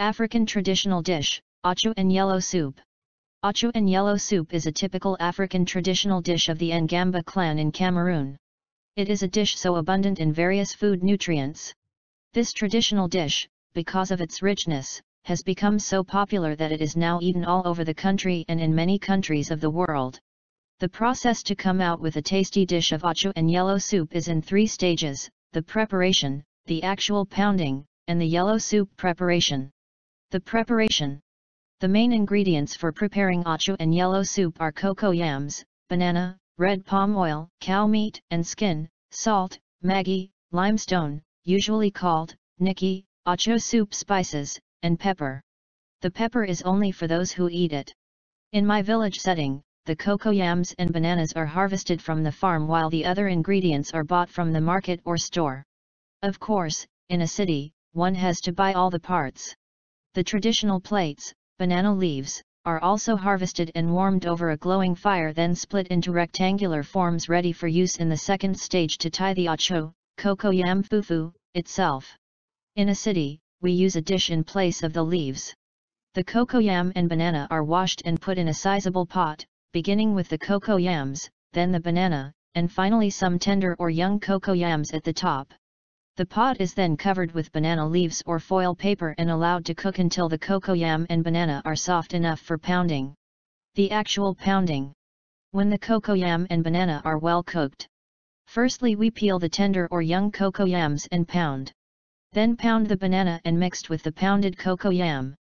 African traditional dish, achu and yellow soup. Achu and yellow soup is a typical African traditional dish of the Ngemba clan in Cameroon. It is a dish so abundant in various food nutrients. This traditional dish, because of its richness, has become so popular that it is now eaten all over the country and in many countries of the world. The process to come out with a tasty dish of achu and yellow soup is in three stages, the preparation, the actual pounding, and the yellow soup preparation. The preparation The main ingredients for preparing achu and yellow soup are cocoa yams, banana, red palm oil, cow meat and skin, salt, Maggi, limestone, usually called, Nikki, achu soup spices, and pepper. The pepper is only for those who eat it. In my village setting, the cocoa yams and bananas are harvested from the farm while the other ingredients are bought from the market or store. Of course, in a city, one has to buy all the parts. The traditional plates, banana leaves, are also harvested and warmed over a glowing fire then split into rectangular forms ready for use in the second stage to tie the achu, cocoyam fufu, itself. In a city, we use a dish in place of the leaves. The cocoyam and banana are washed and put in a sizable pot, beginning with the cocoyams, then the banana, and finally some tender or young cocoyams at the top. The pot is then covered with banana leaves or foil paper and allowed to cook until the cocoyam and banana are soft enough for pounding. The actual pounding. When the cocoyam and banana are well cooked. Firstly we peel the tender or young cocoyams and pound. Then pound the banana and mixed with the pounded cocoyam.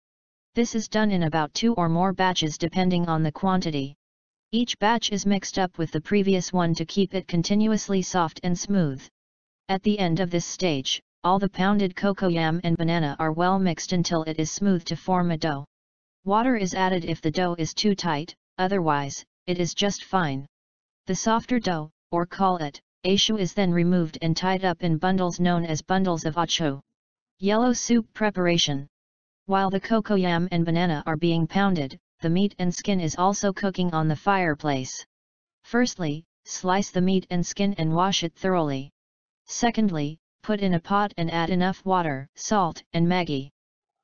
This is done in about two or more batches depending on the quantity. Each batch is mixed up with the previous one to keep it continuously soft and smooth. At the end of this stage, all the pounded cocoyam and banana are well mixed until it is smooth to form a dough. Water is added if the dough is too tight, otherwise, it is just fine. The softer dough, or call it, achu is then removed and tied up in bundles known as bundles of achu. Yellow soup preparation. While the cocoyam and banana are being pounded, the meat and skin is also cooking on the fireplace. Firstly, slice the meat and skin and wash it thoroughly. Secondly, put in a pot and add enough water, salt and Maggi.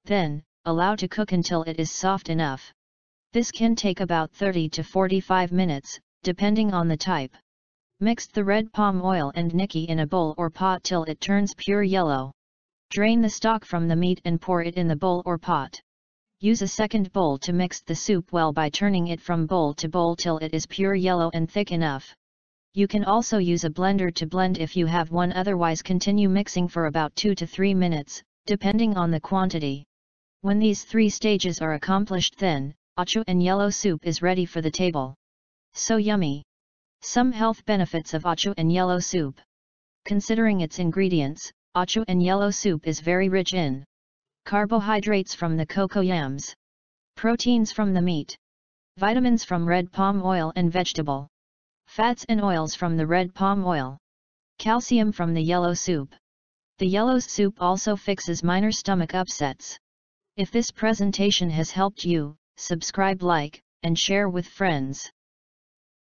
Then, allow to cook until it is soft enough. This can take about 30 to 45 minutes, depending on the type. Mix the red palm oil and nikki in a bowl or pot till it turns pure yellow. Drain the stock from the meat and pour it in the bowl or pot. Use a second bowl to mix the soup well by turning it from bowl to bowl till it is pure yellow and thick enough. You can also use a blender to blend if you have one otherwise continue mixing for about 2 to 3 minutes, depending on the quantity. When these three stages are accomplished then, achu and yellow soup is ready for the table. So yummy! Some health benefits of achu and yellow soup. Considering its ingredients, achu and yellow soup is very rich in carbohydrates from the cocoyams, proteins from the meat, vitamins from red palm oil and vegetable, Fats and oils from the red palm oil. Calcium from the yellow soup. The yellow soup also fixes minor stomach upsets. If this presentation has helped you, subscribe like, and share with friends.